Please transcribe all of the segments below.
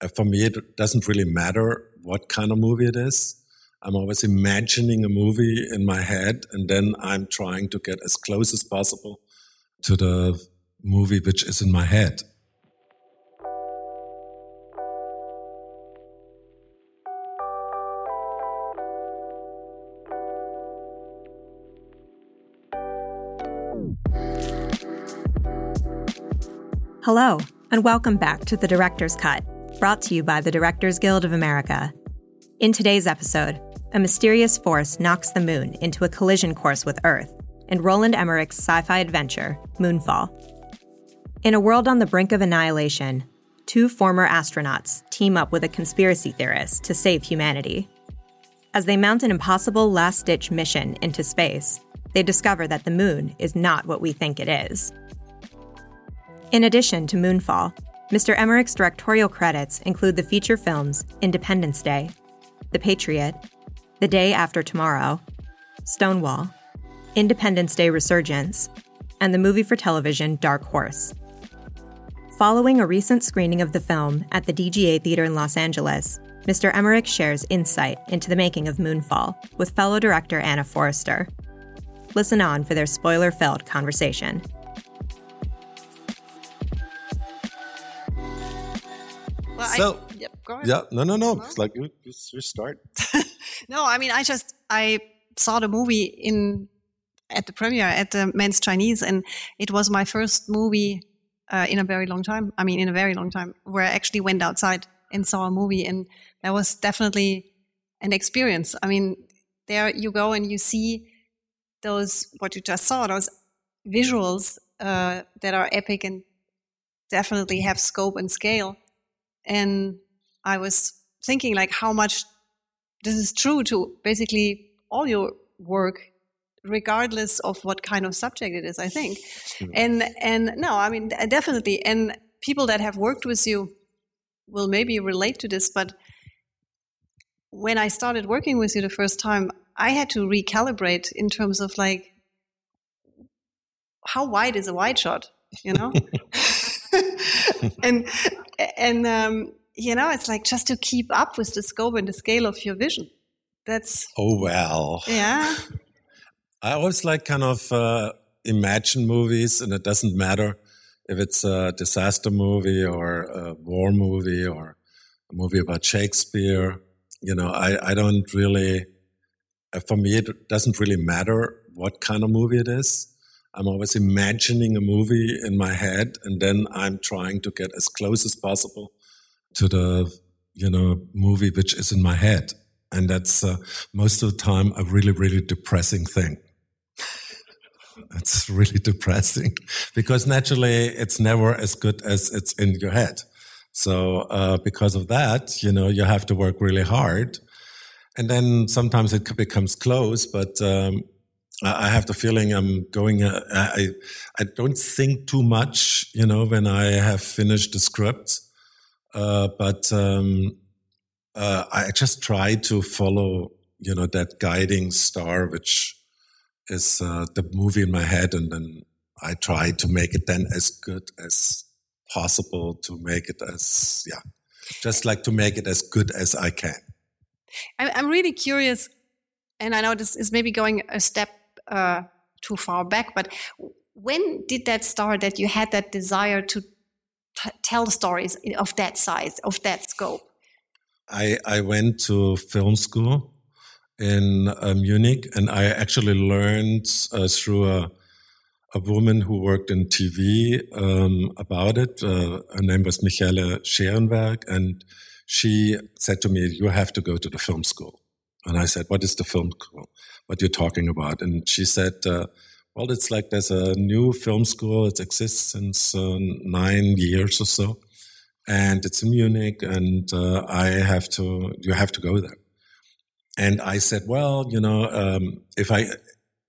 uh, for me, it doesn't really matter what kind of movie it is. I'm always imagining a movie in my head, and then I'm trying to get as close as possible to the movie which is in my head. Hello, and welcome back to The Director's Cut, brought to you by the Directors Guild of America. In today's episode, a mysterious force knocks the moon into a collision course with Earth in Roland Emmerich's sci fi adventure, Moonfall. In a world on the brink of annihilation, two former astronauts team up with a conspiracy theorist to save humanity. As they mount an impossible last ditch mission into space, they discover that the moon is not what we think it is. In addition to Moonfall, Mr. Emmerich's directorial credits include the feature films Independence Day, The Patriot, The Day After Tomorrow, Stonewall, Independence Day Resurgence, and the movie for television Dark Horse. Following a recent screening of the film at the DGA Theater in Los Angeles, Mr. Emmerich shares insight into the making of Moonfall with fellow director Anna Foerster. Listen on for their spoiler filled conversation. So- I, yep, go ahead. Yeah, no, no, no. No? It's like you, you you start. no, I mean, I just I saw the movie in at the premiere at the Mann's Chinese, and it was my first movie uh, in a very long time. I mean, in a very long time, where I actually went outside and saw a movie, and that was definitely an experience. I mean, there you go and you see those what you just saw, those visuals uh, that are epic and definitely have scope and scale. And I was thinking like how much this is true to basically all your work regardless of what kind of subject it is i think. And and no i mean definitely. And people that have worked with you will maybe relate to this but when i started working with you the first time i had to recalibrate in terms of like how wide is a wide shot you know? And and um, you know it's like just to keep up with the scope and the scale of your vision that's Oh well. yeah I always like kind of uh, imagine movies, and it doesn't matter if it's a disaster movie or a war movie or a movie about Shakespeare. You know, I, I don't really, uh, for me, it doesn't really matter what kind of movie it is. I'm always imagining a movie in my head, and then I'm trying to get as close as possible to the, you know, movie which is in my head. And that's uh, most of the time a really, really depressing thing. It's really depressing because naturally it's never as good as it's in your head. So, uh, because of that, you know, you have to work really hard. And then sometimes it becomes close, but, um, I have the feeling I'm going, uh, I, I don't think too much, you know, when I have finished the script. Uh, but, um, uh, I just try to follow, you know, that guiding star, which is uh, the movie in my head, and then I try to make it then as good as possible to make it as yeah, just like to make it as good as I can. I'm really curious and i know this is maybe going a step uh, too far back but when did that start that you had that desire to tell stories of that size of that scope I I went to film school in uh, Munich, and I actually learned uh, through a a woman who worked in TV um, about it. Uh, her name was Michele Scherenberg, and she said to me, "You have to go to the film school." And I said, "What is the film school? What you're talking about?" And she said, uh, "Well, it's like there's a new film school. It exists since uh, nine years or so." and it's in Munich, and uh, I have to, you have to go there. And I said, well, you know, um, if I,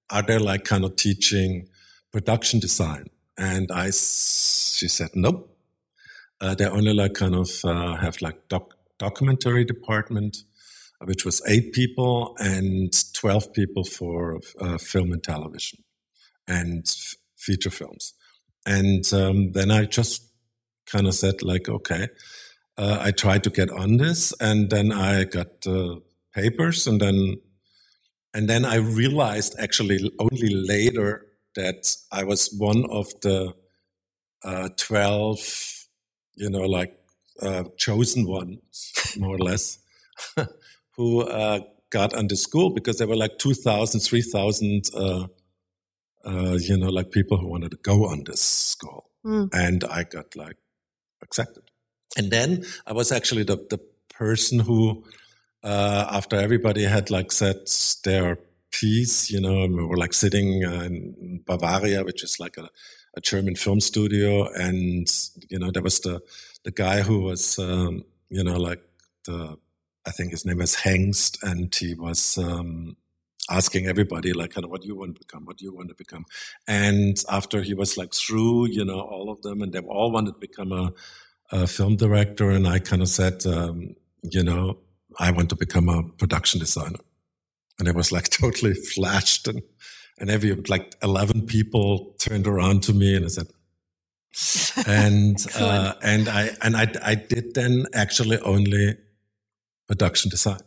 are there like kind of teaching production design? And I, she said, nope. Uh, they only like kind of uh, have like doc- documentary department, which was eight people and 12 people for uh, film and television and f- feature films. And um, then I just kind of said like, okay, uh, I tried to get on this, and then I got uh, papers, and then and then I realized actually only later that I was one of the uh, twelve, you know, like uh, chosen ones, more or less, who uh, got into school because there were like 2,000, 3,000, uh, you know, like people who wanted to go on this school, mm. and I got like accepted. And then I was actually the, the person who, uh, after everybody had like said their piece, you know, we were like sitting uh, in Bavaria, which is like a, a, German film studio. And, you know, there was the, the guy who was, um, you know, like the, I think his name is Hengst, and he was, um, asking everybody like kind of what you want to become, what you want to become. And after he was like through, you know, all of them and they all wanted to become a, a film director, and I kind of said, um, you know, I want to become a production designer. And it was like totally flashed, and and every like eleven people turned around to me, and I said, and uh, and I and I I did then actually only production design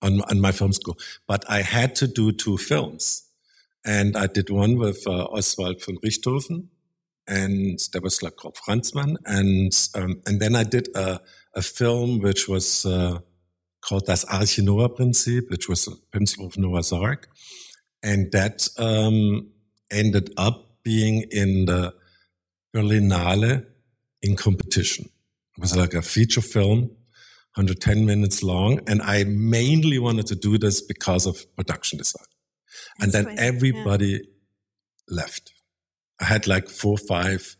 on on my film school, but I had to do two films, and I did one with uh, Oswald von Richthofen, and like called Franzmann, and um, and then I did a, a film which was uh, called Das Arche Noah Prinzip, which was a principle of Noah's Ark, and that um, ended up being in the Berlinale in competition. It was like a feature film, 110 minutes long, and I mainly wanted to do this because of production design. That's and then everybody yeah. left I had like four, or five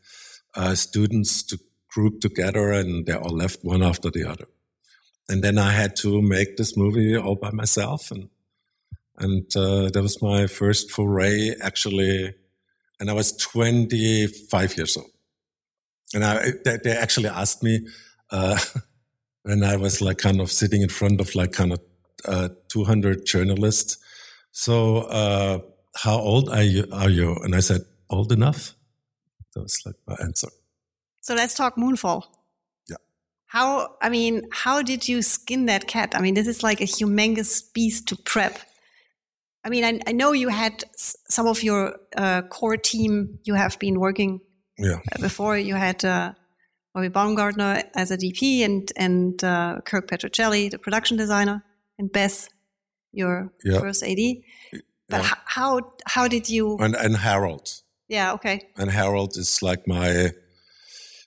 uh, students to group together, and they all left one after the other. And then I had to make this movie all by myself, and and uh, that was my first foray actually. And I was 25 years old, and I they, they actually asked me uh, when I was like kind of sitting in front of like kind of uh, 200 journalists. So, uh, how old are you? Are you? And I said old enough? That was like my answer. So let's talk Moonfall. Yeah. How, I mean, how did you skin that cat? I mean, this is like a humongous beast to prep. I mean, I, I know you had some of your uh, core team you have been working yeah. Uh, before. You had Robby Baumgartner as a DP and, and uh, Kirk Petruccelli, the production designer, and Beth, your yeah. first AD. But yeah. how, how did you. And, and Harald. Yeah, okay. And Harald is like my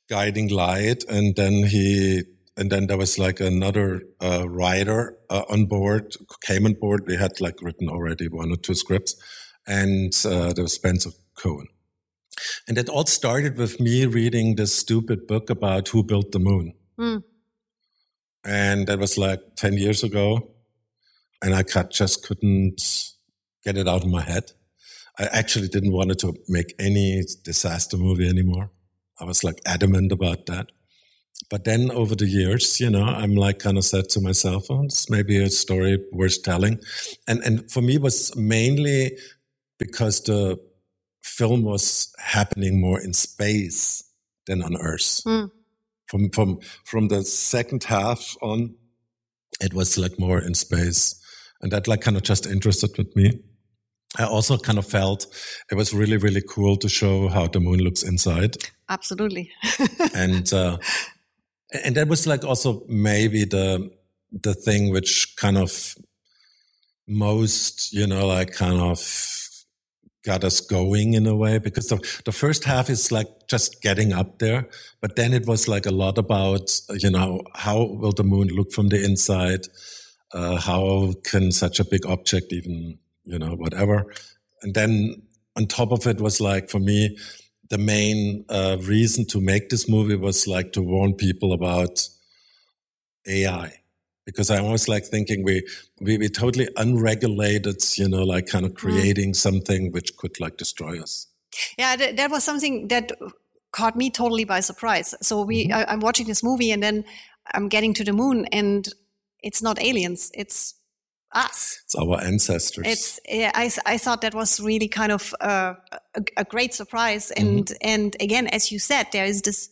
guiding light. And then he, and then there was like another uh, writer uh, on board, came on board. We had like written already one or two scripts. And uh, there was Spencer Cohen. And it all started with me reading this stupid book about who built the moon. Mm. And that was like 10 years ago. And I just couldn't get it out of my head. I actually didn't want to make any disaster movie anymore. I was like adamant about that. But then over the years, you know, I'm like kind of said to myself, oh, this may be a story worth telling. And, and for me, it was mainly because the film was happening more in space than on Earth. Mm. From, from, from the second half on, it was like more in space. And that like kind of just interested with me. I also kind of felt it was really, really cool to show how the moon looks inside. Absolutely. and uh, and that was like also maybe the the thing which kind of most you know like kind of got us going in a way because the, the first half is like just getting up there but then it was like a lot about you know how will the moon look from the inside uh, how can such a big object even you know, whatever. And then on top of it was like, for me, the main uh, reason to make this movie was like to warn people about AI. Because I always like thinking we, we, we totally unregulated, you know, like kind of mm. creating mm. something which could like destroy us. Yeah, th- that was something that caught me totally by surprise. So we, mm-hmm. I, I'm watching this movie and then I'm getting to the moon and it's not aliens. It's us. It's our ancestors. It's yeah, I, I thought that was really kind of uh, a, a, great surprise, and mm-hmm. and again, as you said, there is this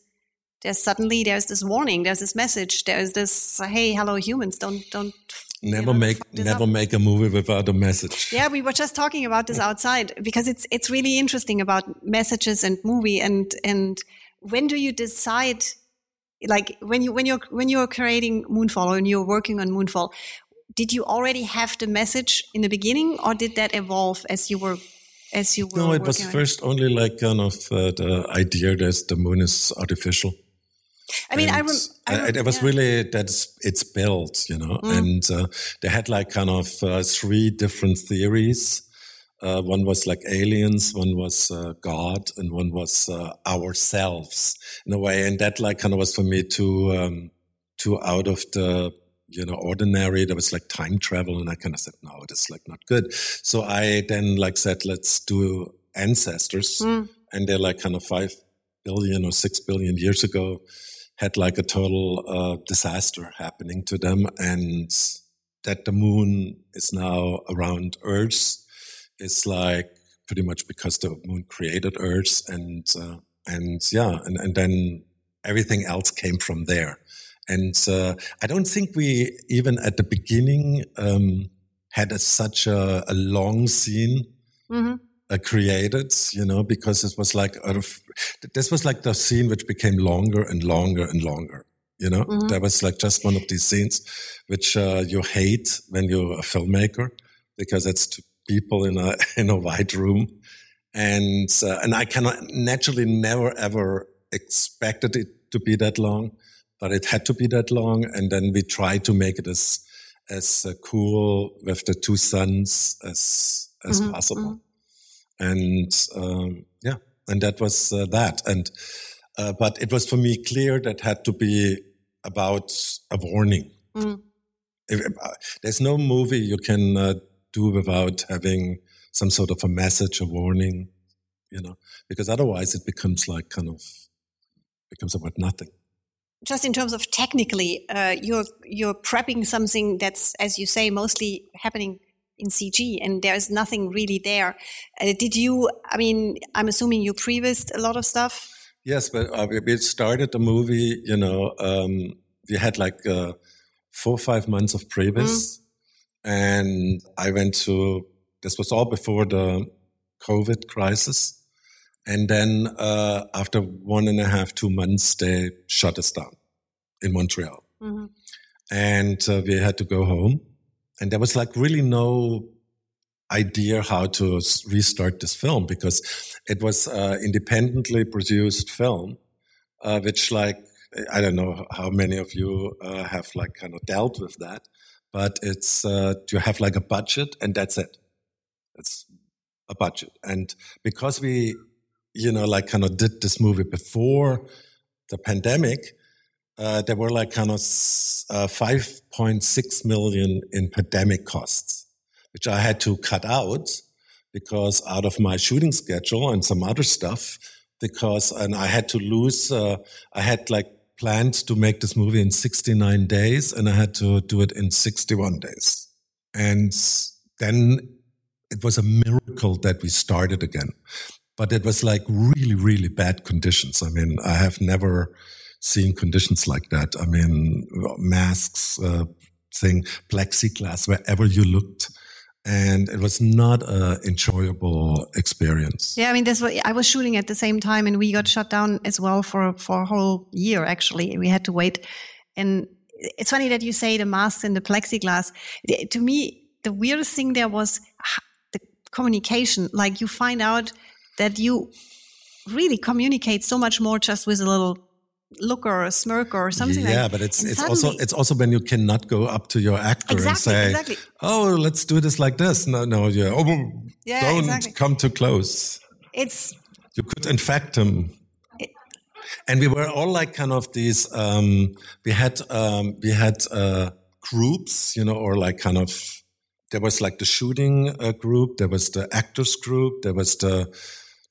there's suddenly there's this warning, there's this message, there's this hey, hello humans, don't don't never you know, make never up. make a movie without a message. Yeah, we were just talking about this outside because it's it's really interesting about messages and movie and and when do you decide like when you when you're when you're creating Moonfall or when you're working on Moonfall, did you already have the message in the beginning or did that evolve as you were as you were no it was first it? only like kind of uh, the idea that the moon is artificial I mean, I, rem- I rem- it was yeah. really that's it's built, you know, mm. and uh, they had like kind of uh, three different theories. Uh, one was like aliens, one was uh, God, and one was uh, ourselves in a way. And that like kind of was for me too um, too out of the you know ordinary. There was like time travel, and I kind of said no, it's like not good. So I then like said let's do ancestors, mm. and they're like kind of five billion or six billion years ago had like a total uh, disaster happening to them, and that the moon is now around Earth is like pretty much because the moon created Earth, and uh, and yeah, and and then everything else came from there. And uh, I don't think we even at the beginning um, had a, such a, a, long scene. Mm-hmm created, you know, because it was like out of, this was like the scene which became longer and longer and longer. You know, mm-hmm. that was like just one of these scenes which uh, you hate when you're a filmmaker because it's two people in a in a white room, and uh, and I cannot naturally never ever expected it to be that long, but it had to be that long, and then we tried to make it as as uh, cool with the two sons as as mm-hmm. possible. Mm-hmm and um, yeah, and that was uh, that. And uh, but it was for me clear that had to be about a warning. Mm. If, uh, there's no movie you can uh, do without having some sort of a message, a warning, you know, because otherwise it becomes like kind of becomes about nothing just in terms of technically, uh, you're you're prepping something that's, as you say, mostly happening in CG and there's nothing really there. Uh, did you, I mean, I'm assuming you prevised a lot of stuff? Yes, but uh, we started the movie, you know, um, we had like uh, four or five months of previs. Mm. And I went to, this was all before the COVID crisis. And then uh, after one and a half, two months, they shut us down in Montreal. Mm-hmm. And uh, we had to go home and there was like really no idea how to restart this film because it was uh, independently produced film, uh, which like I don't know how many of you uh, have like kind of dealt with that, but it's uh, you have like a budget and that's it. It's a budget, and because we, you know, like kind of did this movie before the pandemic, uh, there were like kind of uh, 5.6 million in pandemic costs, which I had to cut out because out of my shooting schedule and some other stuff, because, and I had to lose, uh, I had like planned to make this movie in 69 days and I had to do it in 61 days. And then it was a miracle that we started again. But it was like really, really bad conditions. I mean, I have never, seeing conditions like that. I mean, masks, uh, thing, plexiglass wherever you looked. And it was not an enjoyable experience. Yeah, I mean, that's what I was shooting at the same time, and we got shut down as well for for a whole year. Actually, we had to wait. And it's funny that you say the masks and the plexiglass. To me, the weirdest thing there was the communication. Like you find out that you really communicate so much more just with a little look or a smirk or something yeah like but it's it's also it's also when you cannot go up to your actor exactly, and say exactly. oh let's do this like this. No no yeah. Oh yeah, don't exactly. come too close. It's you could infect him. And we were all like kind of these um we had um we had uh groups you know or like kind of there was like the shooting uh, group there was the actors group there was the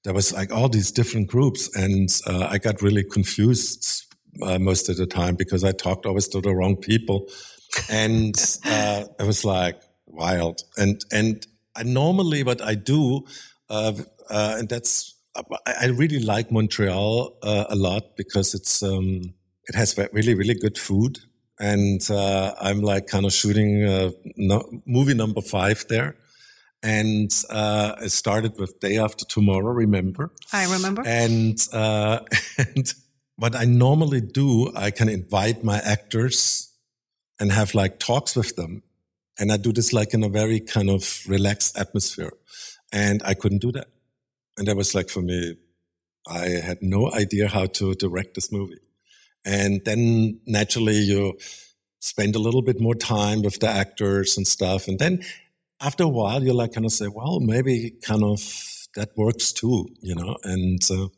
there was like all these different groups and uh, i got really confused uh, most of the time because i talked always to the wrong people. And uh, it was like wild. And and I, normally what i do uh, uh, and that's I really like Montreal uh, a lot because it's um, it has really really good food, and uh, I'm like kind of shooting no, movie number five there, and uh, it started with Day After Tomorrow. Remember? I remember. And uh, and what I normally do, I can invite my actors and have like talks with them, and I do this like in a very kind of relaxed atmosphere, and I couldn't do that, and that was like for me, I had no idea how to direct this movie, and then naturally you spend a little bit more time with the actors and stuff, and then after a while, you like kind of say, well, maybe kind of that works too, you know, and uh,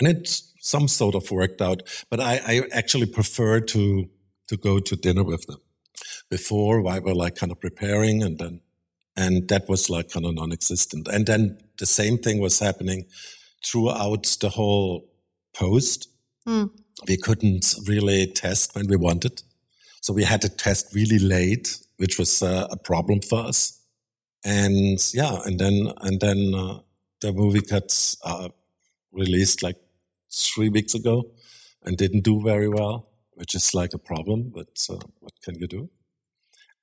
and it's some sort of worked out. But I, I actually prefer to to go to dinner with them. Before, I were like kind of preparing, and then and that was like kind of non-existent. And then the same thing was happening throughout the whole post. Mm. We couldn't really test when we wanted. So we had to test really late, which was uh, a problem for us and yeah, and then and then uh, the movie cuts uh, released like three weeks ago and didn't do very well, which is like a problem. But uh, what can you do?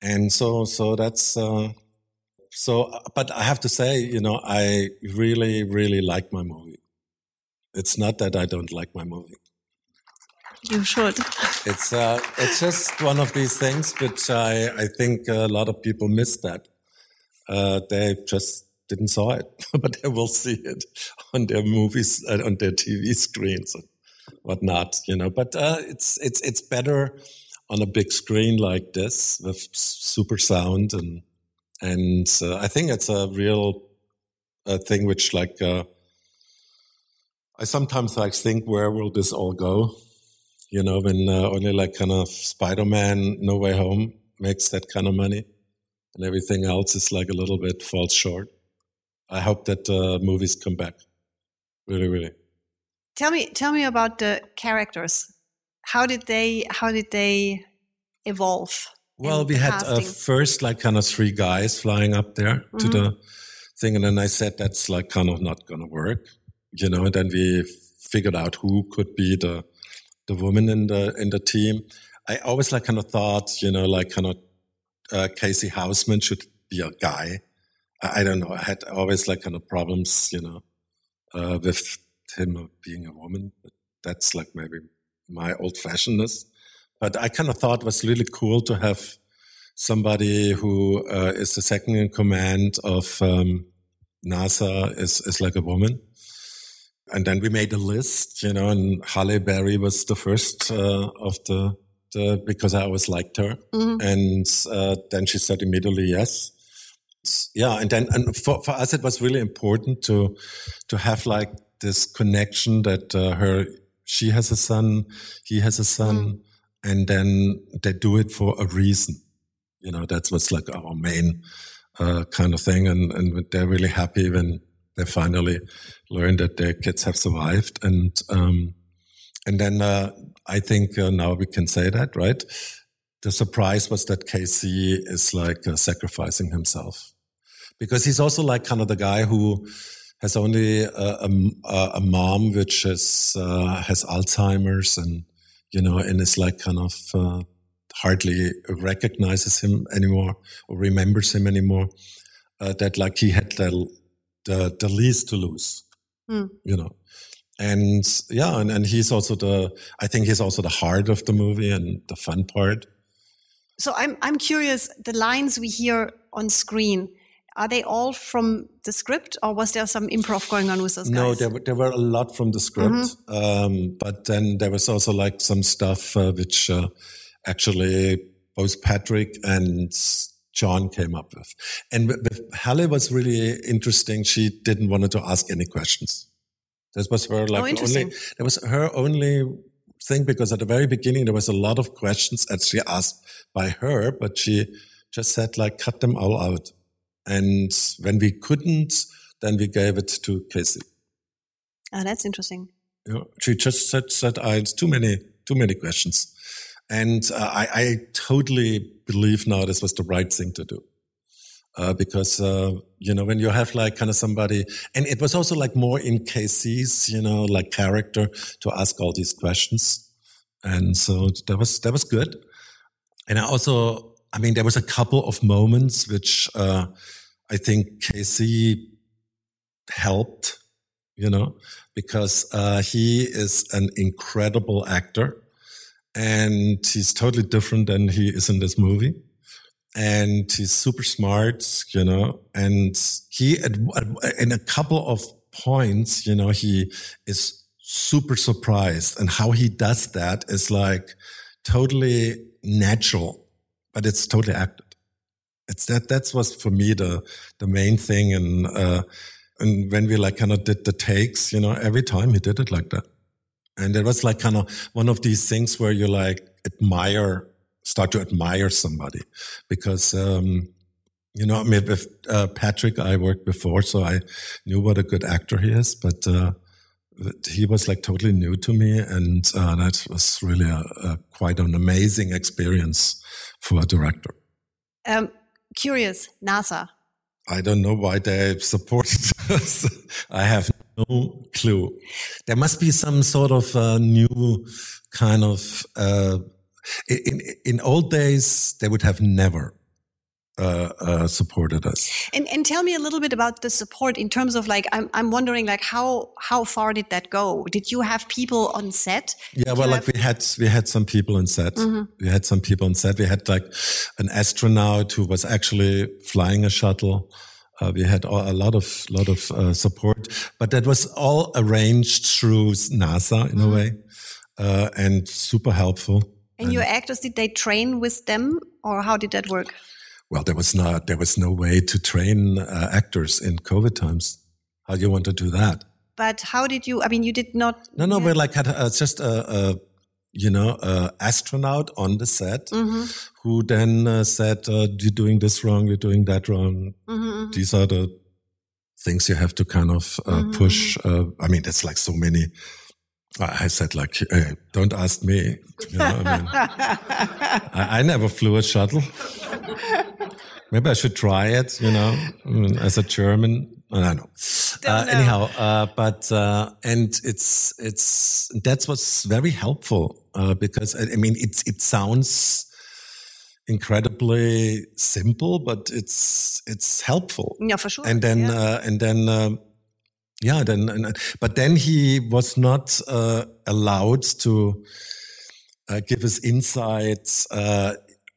And so so that's uh, so. But I have to say, you know, I really really like my movie. It's not that I don't like my movie. You should. It's uh, it's just one of these things which I I think a lot of people miss that uh, they just didn't saw it, but they will see it on their movies, uh, on their TV screens and whatnot, you know. But uh, it's it's it's better on a big screen like this with super sound and and uh, I think it's a real uh, thing which like uh, I sometimes like think where will this all go? You know, when uh, only like kind of Spider-Man No Way Home makes that kind of money and everything else is like a little bit falls short. I hope that uh, movies come back. Really, really. Tell me, tell me about the characters. How did they? How did they evolve? Well, we had uh, first like kind of three guys flying up there mm -hmm. to the mm-hmm. thing, and then I said that's like kind of not gonna work, you know. And then we figured out who could be the the woman in the in the team. I always like kind of thought, you know, like kind of uh, KC Houseman should be a guy. I, I, don't know. I had always like kind of problems, you know, uh, with him being a woman. But that's like maybe my old fashionedness. But I kind of thought it was really cool to have somebody who uh, is the second in command of um, NASA is, is like a woman. And then we made a list, you know, and Halle Berry was the first uh, of the uh, because I always liked her. Mm-hmm. And uh, then she said immediately yes. Yeah, and then and for, for us it was really important to to have like this connection that uh, her she has a son, he has a son, mm-hmm. and then they do it for a reason. You know, that's what's like our main uh, kind of thing, and and they're really happy when they finally learn that their kids have survived and. Um, and then uh, I think uh, now we can say that, right? The surprise was that KC is like uh, sacrificing himself because he's also like kind of the guy who has only a, a, a mom which is, uh, has Alzheimer's and, you know, and is like kind of uh, hardly recognizes him anymore or remembers him anymore. Uh, that like he had the, the, the least to lose, mm. you know and yeah and, and he's also the i think he's also the heart of the movie and the fun part so i'm i'm curious the lines we hear on screen are they all from the script or was there some improv going on with those guys? no there, there were a lot from the script mm -hmm. um, but then there was also like some stuff uh, which uh, actually both patrick and John came up with. And with Halle was really interesting. She didn't want to ask any questions. This was her like oh, only. That was her only thing because at the very beginning there was a lot of questions actually asked by her, but she just said like cut them all out. And when we couldn't, then we gave it to KC. Oh, that's interesting. Know, she just said, said oh, it's too many, too many questions. And uh, I, I, totally believe now this was the right thing to do. Uh, because uh, you know when you have like kind of somebody, and it was also like more in KC's you know like character to ask all these questions, and so that was that was good. And I also, I mean, there was a couple of moments which uh, I think KC helped, you know, because uh, he is an incredible actor and he's totally different than he is in this movie and he's super smart, you know, and he, in a couple of points, you know, he is super surprised and how he does that is like totally natural, but it's totally acted. It's that, that's was for me the, the main thing. And, uh, and when we like kind of did the takes, you know, every time he did it like that. And it was like kind of one of these things where you like admire start to admire somebody because, um, you know, I mean, with uh, Patrick, I worked before, so I knew what a good actor he is, but uh, he was like totally new to me, and uh, that was really a, a, quite an amazing experience for a director. Um, curious, NASA. I don't know why they supported us. I have no clue. There must be some sort of uh, new kind of uh, in, in old days, they would have never uh, uh, supported us. And, and tell me a little bit about the support in terms of like I'm I'm wondering like how how far did that go? Did you have people on set? Yeah, well, like we had we had some people on set. Mm -hmm. We had some people on set. We had like an astronaut who was actually flying a shuttle. Uh, we had a lot of lot of uh, support, but that was all arranged through NASA in mm -hmm. a mm-hmm. way, uh, and super helpful. And, your actors, did they train with them or how did that work? Well, there was not, there was no way to train uh, actors in COVID times. How do you want to do that? But how did you, I mean, you did not. No, no, we like had uh, just a, a, you know, a astronaut on the set mm -hmm. who then uh, said, uh, you're doing this wrong, you're doing that wrong. Mm -hmm. These are the things you have to kind of uh, mm -hmm. push. Uh, I mean, it's like so many I said, like, hey, don't ask me. You know, I, mean, I, I, never flew a shuttle. Maybe I should try it, you know, I mean, as a German. I don't know. Uh, know. Anyhow, uh, but, uh, and it's, it's, that's what's very helpful, uh, because I, I mean, it's, it sounds incredibly simple, but it's, it's helpful. Yeah, for sure. And then, yeah. Uh, and then, um, yeah, then, but then he was not uh, allowed to uh, give his insights uh,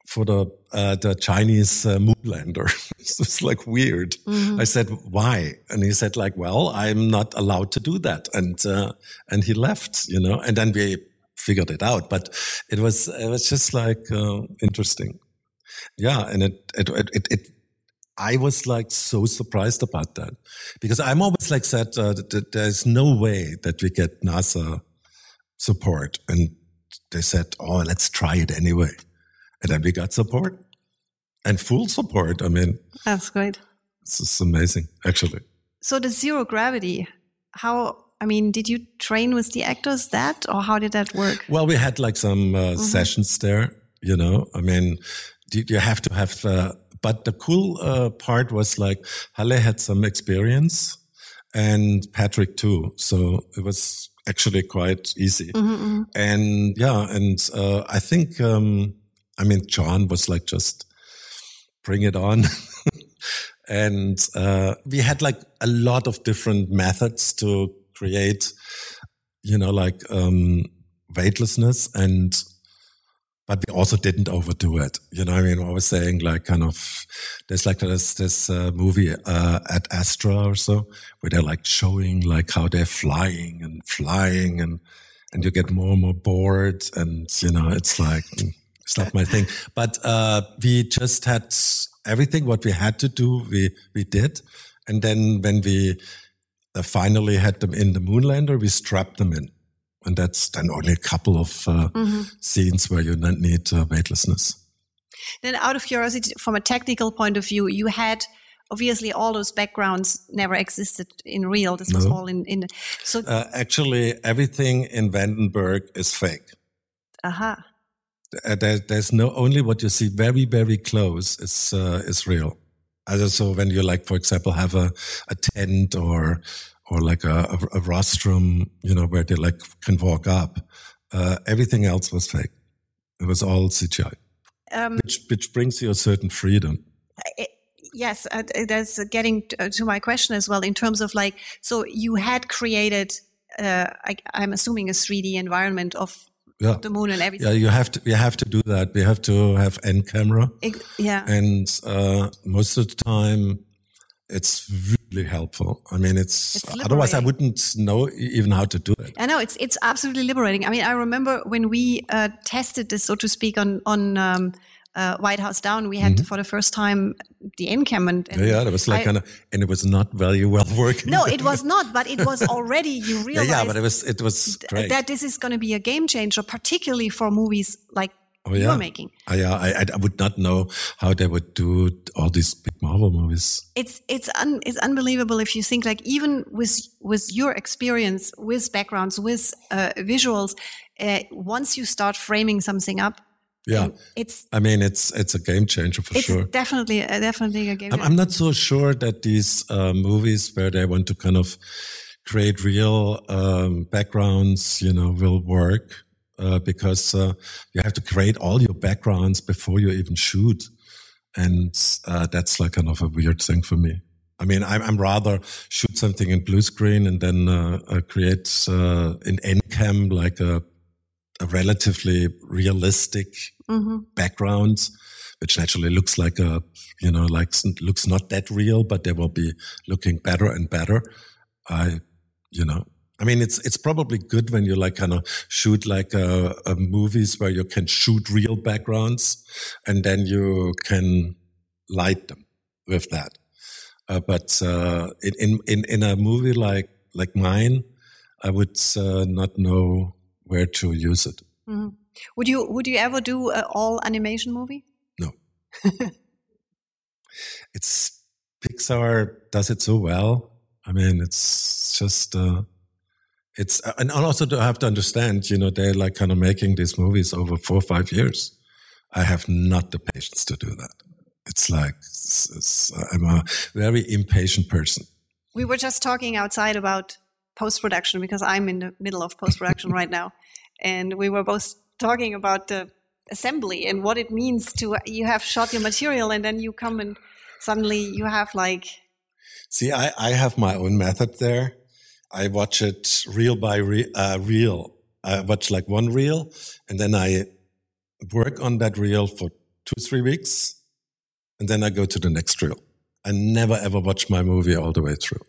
for the uh, the Chinese uh, moonlander. it's like weird. Mm-hmm. I said, "Why?" And he said, "Like, well, I'm not allowed to do that." And uh, and he left, you know. And then we figured it out. But it was it was just like interesting. Yeah, and it it it, it I was like so surprised about that because I'm always like said uh, that there's no way that we get NASA support, and they said, "Oh, let's try it anyway," and then we got support and full support. I mean, that's great. It's amazing, actually. So the zero gravity, how? I mean, did you train with the actors that, or how did that work? Well, we had like some uh, mm -hmm. sessions there. You know, I mean, you have to have uh, but the cool uh, part was like Halle had some experience and Patrick too. So it was actually quite easy. Mm -hmm. And yeah, and uh, I think, um, I mean, John was like, just bring it on. and uh, we had like a lot of different methods to create, you know, like um, weightlessness and but we also didn't overdo it. You know, I mean, I was saying like kind of, there's like this, this uh, movie uh, Ad Astra or so, where they're like showing like how they're flying and flying and, and you get more and more bored and, you know, it's like, mm, it's not my thing. But, uh, we just had everything what we had to do, we, we did. And then when we uh, finally had them in the Moonlander, we strapped them in and that's then only a couple of uh, mm-hmm. scenes where you need uh, weightlessness. Then, out of curiosity, from a technical point of view, you had obviously all those backgrounds never existed in real. This was all in in. So uh, actually, everything in Vandenberg is fake. Aha. Uh-huh. There, there's no only what you see very very close is uh, is real. Also, so when you like, for example, have a, a tent or or like a, a, a rostrum, you know, where they like can walk up, uh, everything else was fake. It was all CGI, um, which which brings you a certain freedom. It, yes, uh, that's getting to, uh, my question as well. In terms of like, so you had created, uh, I, I'm assuming a 3D environment of yeah. the moon and everything. Yeah, you have to you have to do that. We have to have NCAM. It, yeah, and uh, most of the time, it's helpful. I mean, it's, it's otherwise I wouldn't know even how to do it. I know it's it's absolutely liberating. I mean, I remember when we uh, tested this, so to speak, on on. Um, uh, White House Down, we had mm -hmm. for the first time the NCAM. And, and yeah, that was like I, kind of, and it was not very well working. No, it was not, but it was already, you realize. yeah, yeah, but it was, it was great. That this is going to be a game changer, particularly for movies like oh, yeah. you're making. Oh, yeah, I, I would not know how they would do all these big Marvel movies. It's it's un, it's unbelievable if you think like even with with your experience with backgrounds with uh, visuals, uh, once you start framing something up, yeah, it's. I mean, it's it's a game changer for it's sure. Definitely, uh, definitely a game. I'm, I'm, not so sure that these uh, movies where they want to kind of create real um, backgrounds, you know, will work uh, because uh, you have to create all your backgrounds before you even shoot, and uh, that's like kind of a weird thing for me. I mean, I'm, I'm rather shoot something in blue screen and then uh, create in NCAM like a a relatively realistic mm-hmm. background, which naturally looks like a, you know, like looks not that real, but they will be looking better and better. I, you know, I mean, it's it's probably good when you like kind of shoot like a, a movies where you can shoot real backgrounds, and then you can light them with that. Uh, but uh, in in in a movie like like mine, I would uh, not know where to use it. Mm-hmm. Would you Would you ever do an all animation movie? No. it's Pixar does it so well. I mean, it's just uh, it's and also to have to understand, you know, they're like kind of making these movies over four or five years. I have not the patience to do that. It's like it's, it's, I'm a very impatient person. We were just talking outside about post production because I'm in the middle of post production right now, and we were both talking about the assembly and what it means to you have shot your material and then you come and suddenly you have like. See, I I have my own method there. I watch it reel by re, uh, reel. I watch like one reel, and then I work on that reel for two three weeks, and then I go to the next reel. I never ever watch my movie all the way through.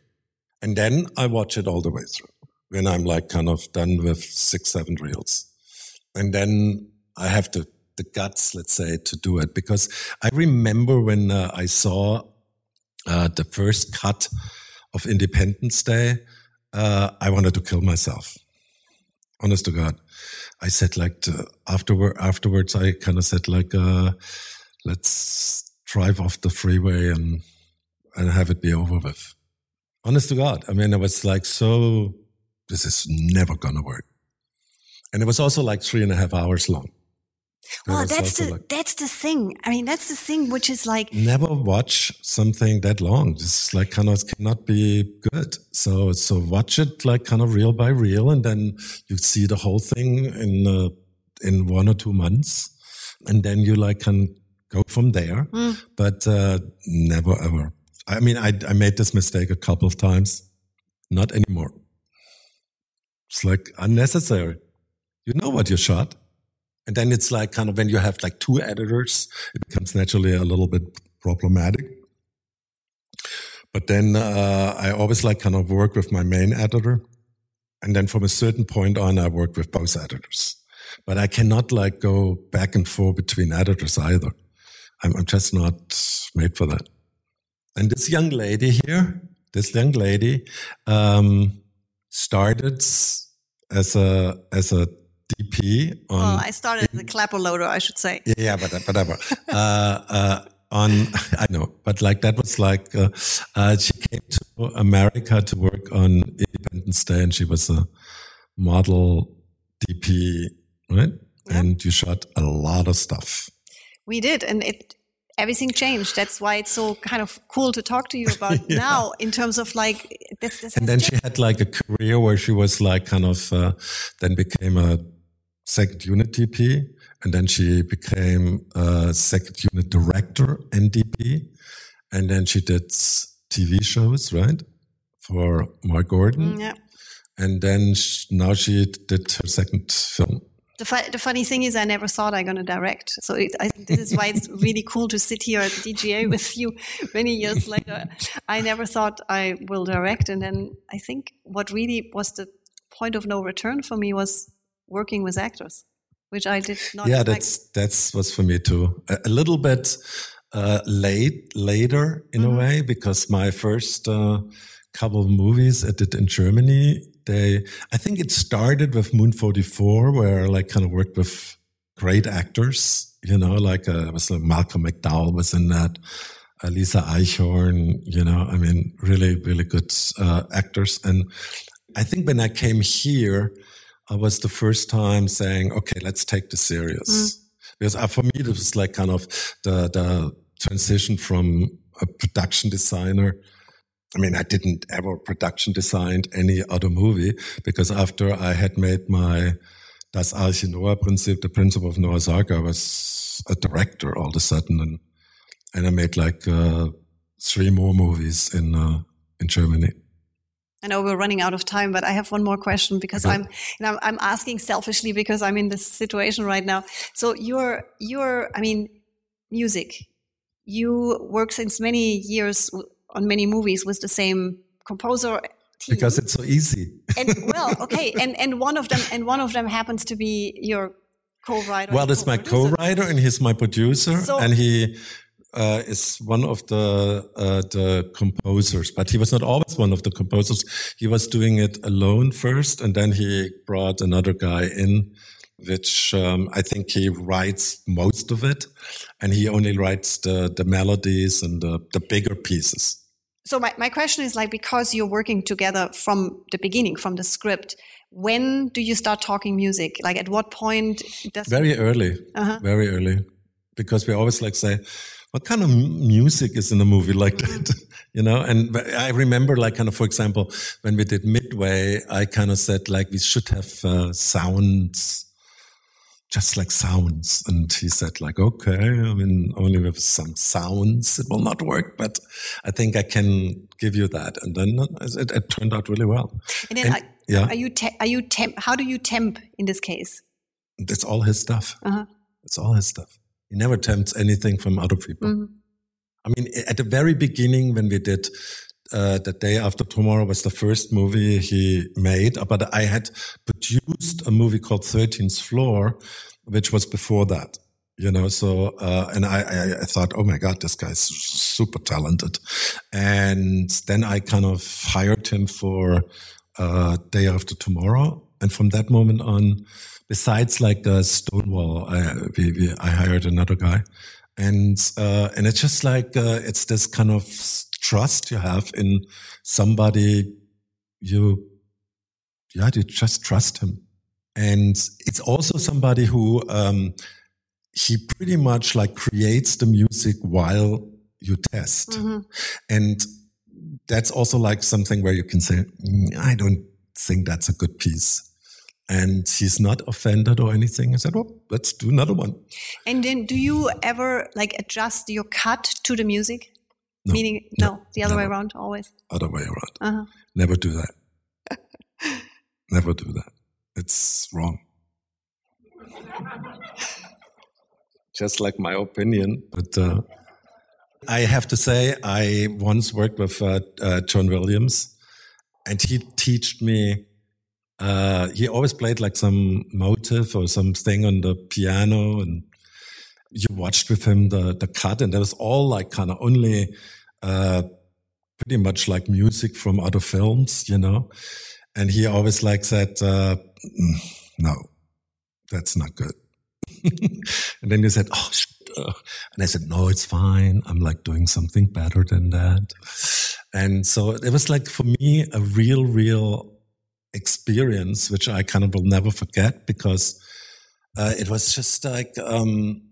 And then I watch it all the way through when I'm like kind of done with six, seven reels. And then I have to, the guts, let's say, to do it because I remember when uh, I saw uh, the first cut of Independence Day, uh, I wanted to kill myself. Honest to God. I said like to, afterward, afterwards, I kind of said like, uh, let's drive off the freeway and, and have it be over with honest to God. I mean, it was like so, this is never to work. And it was also like three and a half hours long. Well, that's the like, that's the thing. I mean, that's the thing, which is like never watch something that long. This like kind of cannot be good. So so watch it like kind of reel by reel, and then you see the whole thing in uh, in one or two months, and then you like can go from there. Mm. But uh, never ever I mean, I, I made this mistake a couple of times. Not anymore. It's like unnecessary. You know what you shot. And then it's like kind of when you have like two editors, it becomes naturally a little bit problematic. But then uh, I always like kind of work with my main editor. And then from a certain point on, I work with both editors. But I cannot like go back and forth between editors either. I'm, I'm just not made for that. And this young lady here, this young lady, um, started as a as a DP. On well, I started as a clapper loader, I should say. Yeah, but whatever. uh, uh, on I know, but like that was like uh, uh, she came to America to work on Independence Day, and she was a model DP, right? Yeah. And you shot a lot of stuff. We did, and it everything changed. That's why it's so kind of cool to talk to you about yeah. now in terms of like this. this and then changed. she had like a career where she was like kind of uh, then became a second unit DP, and then she became a second unit director NDP, and then she did TV shows, right, for Mark Gordon. Mm, yeah. And then she, now she did her second film the, fu- the funny thing is, I never thought I'm going to direct. So it, I, this is why it's really cool to sit here at DGA with you many years later. I never thought I will direct. And then I think what really was the point of no return for me was working with actors, which I did not. Yeah, expect. that's that's was for me too. A, a little bit uh, late later in mm-hmm. a way because my first uh, couple of movies I did in Germany they, I think it started with Moon 44, where I like kind of worked with great actors, you know, like, uh, was like Malcolm McDowell was in that, uh, Lisa Eichhorn, you know, I mean, really, really good, uh, actors. And I think when I came here, I was the first time saying, okay, let's take this serious. Mm. Because uh, for me, it was like kind of the, the transition from a production designer I mean, I didn't ever production designed any other movie because after I had made my Das Arche Noah Prinzip, the principle of Noah's Ark, I was a director all of a sudden, and and I made like uh, three more movies in uh, in Germany. I know we're running out of time, but I have one more question because okay. I'm, know, I'm asking selfishly because I'm in this situation right now. So you're, you're, I mean, music. You work since many years on many movies with the same composer team. because it's so easy and well okay and and one of them and one of them happens to be your co-writer well it's my co-writer and he's my producer so, and he uh, is one of the uh, the composers, but he was not always one of the composers. He was doing it alone first, and then he brought another guy in, which um, I think he writes most of it, and he only writes the the melodies and the the bigger pieces so my, my question is like because you're working together from the beginning from the script when do you start talking music like at what point does very early uh-huh. very early because we always like say what kind of music is in a movie like that you know and i remember like kind of for example when we did midway i kind of said like we should have uh, sounds just like sounds. And he said like, okay, I mean, only with some sounds, it will not work, but I think I can give you that. And then it, it turned out really well. And then, and, are, yeah. Are you, te- are you temp, how do you temp in this case? It's all his stuff. Uh-huh. It's all his stuff. He never tempts anything from other people. Mm-hmm. I mean, at the very beginning, when we did uh, the day after tomorrow was the first movie he made, but I had produced a movie called 13th Floor, which was before that. You know, so uh, and I, I, I thought, oh my god, this guy's super talented, and then I kind of hired him for uh, day after tomorrow, and from that moment on, besides like uh, Stonewall, I, we, we, I hired another guy, and uh, and it's just like uh, it's this kind of trust you have in somebody you yeah you just trust him. And it's also somebody who um, he pretty much like creates the music while you test. Mm-hmm. and that's also like something where you can say mm, i don't think that's a good piece and she's not offended or anything. I said, "Well, let's do another one." And then, do you ever like adjust your cut to the music? No, Meaning, no, no the other never. way around, always. Other way around. Uh-huh. Never do that. never do that. It's wrong. Just like my opinion, but uh, I have to say, I once worked with uh, uh, John Williams, and he taught me. Uh, he always played like some motive or something on the piano, and you watched with him the the cut, and there was all like kind of only uh, pretty much like music from other films, you know. And he always like said, uh, mm, "No, that's not good." and then he said, "Oh," and I said, "No, it's fine. I'm like doing something better than that." And so it was like for me a real, real experience, which I kind of will never forget because uh, it was just like um,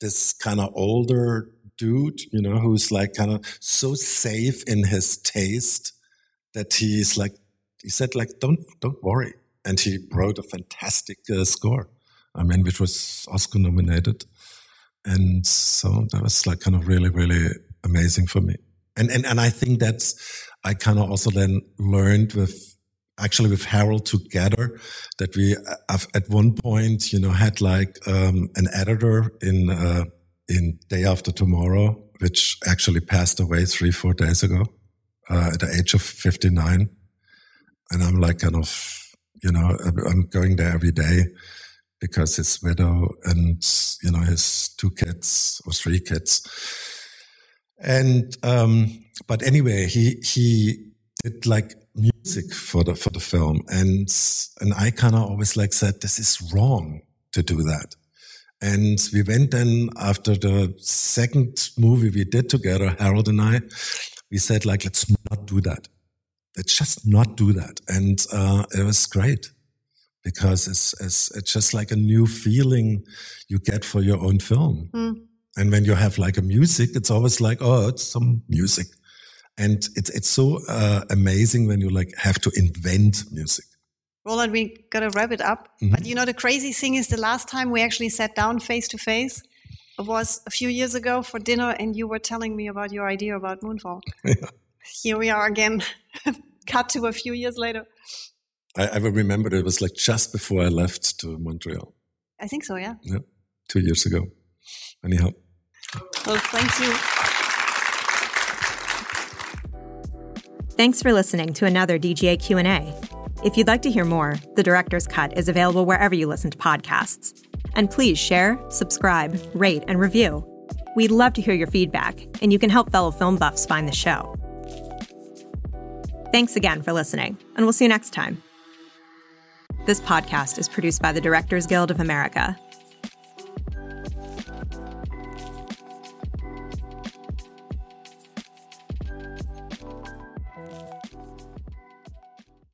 this kind of older dude, you know, who's like kind of so safe in his taste that he's like, he said like, don't, don't worry. And he wrote a fantastic uh, score. I mean, which was Oscar nominated. And so that was like kind of really, really amazing for me. And, and, and I think that's, I kind of also then learned with, actually with Harald together that we uh, at one point, you know, had like, um, an editor in, uh, in Day After Tomorrow, which actually passed away three, four days ago, uh, at the age of 59. And I'm like kind of, you know, I'm going there every day because his widow and you know his two kids or three kids and um but anyway he he did like music for the for the film and and i kind of always like said this is wrong to do that and we went then after the second movie we did together harald and i we said like let's not do that let's just not do that and uh, it was great because it's, it's, it's just like a new feeling you get for your own film. Mm. And when you have like a music, it's always like, oh, it's some music. And it's, it's so uh, amazing when you like have to invent music. Roland, we got to wrap it up. Mm -hmm. But you know, the crazy thing is the last time we actually sat down face to face was a few years ago for dinner, and you were telling me about your idea about Moonfall. Yeah. Here we are again, cut to a few years later. I, I remember it was like just before I left to Montreal. I think so, yeah. Yeah, two years ago. Anyhow. Well, thank you. Thanks for listening to another DGA Q&A. If you'd like to hear more, The Director's Cut is available wherever you listen to podcasts. And please share, subscribe, rate, and review. We'd love to hear your feedback, and you can help fellow film buffs find the show. Thanks again for listening, and we'll see you next time. This podcast is produced by the Directors Guild of America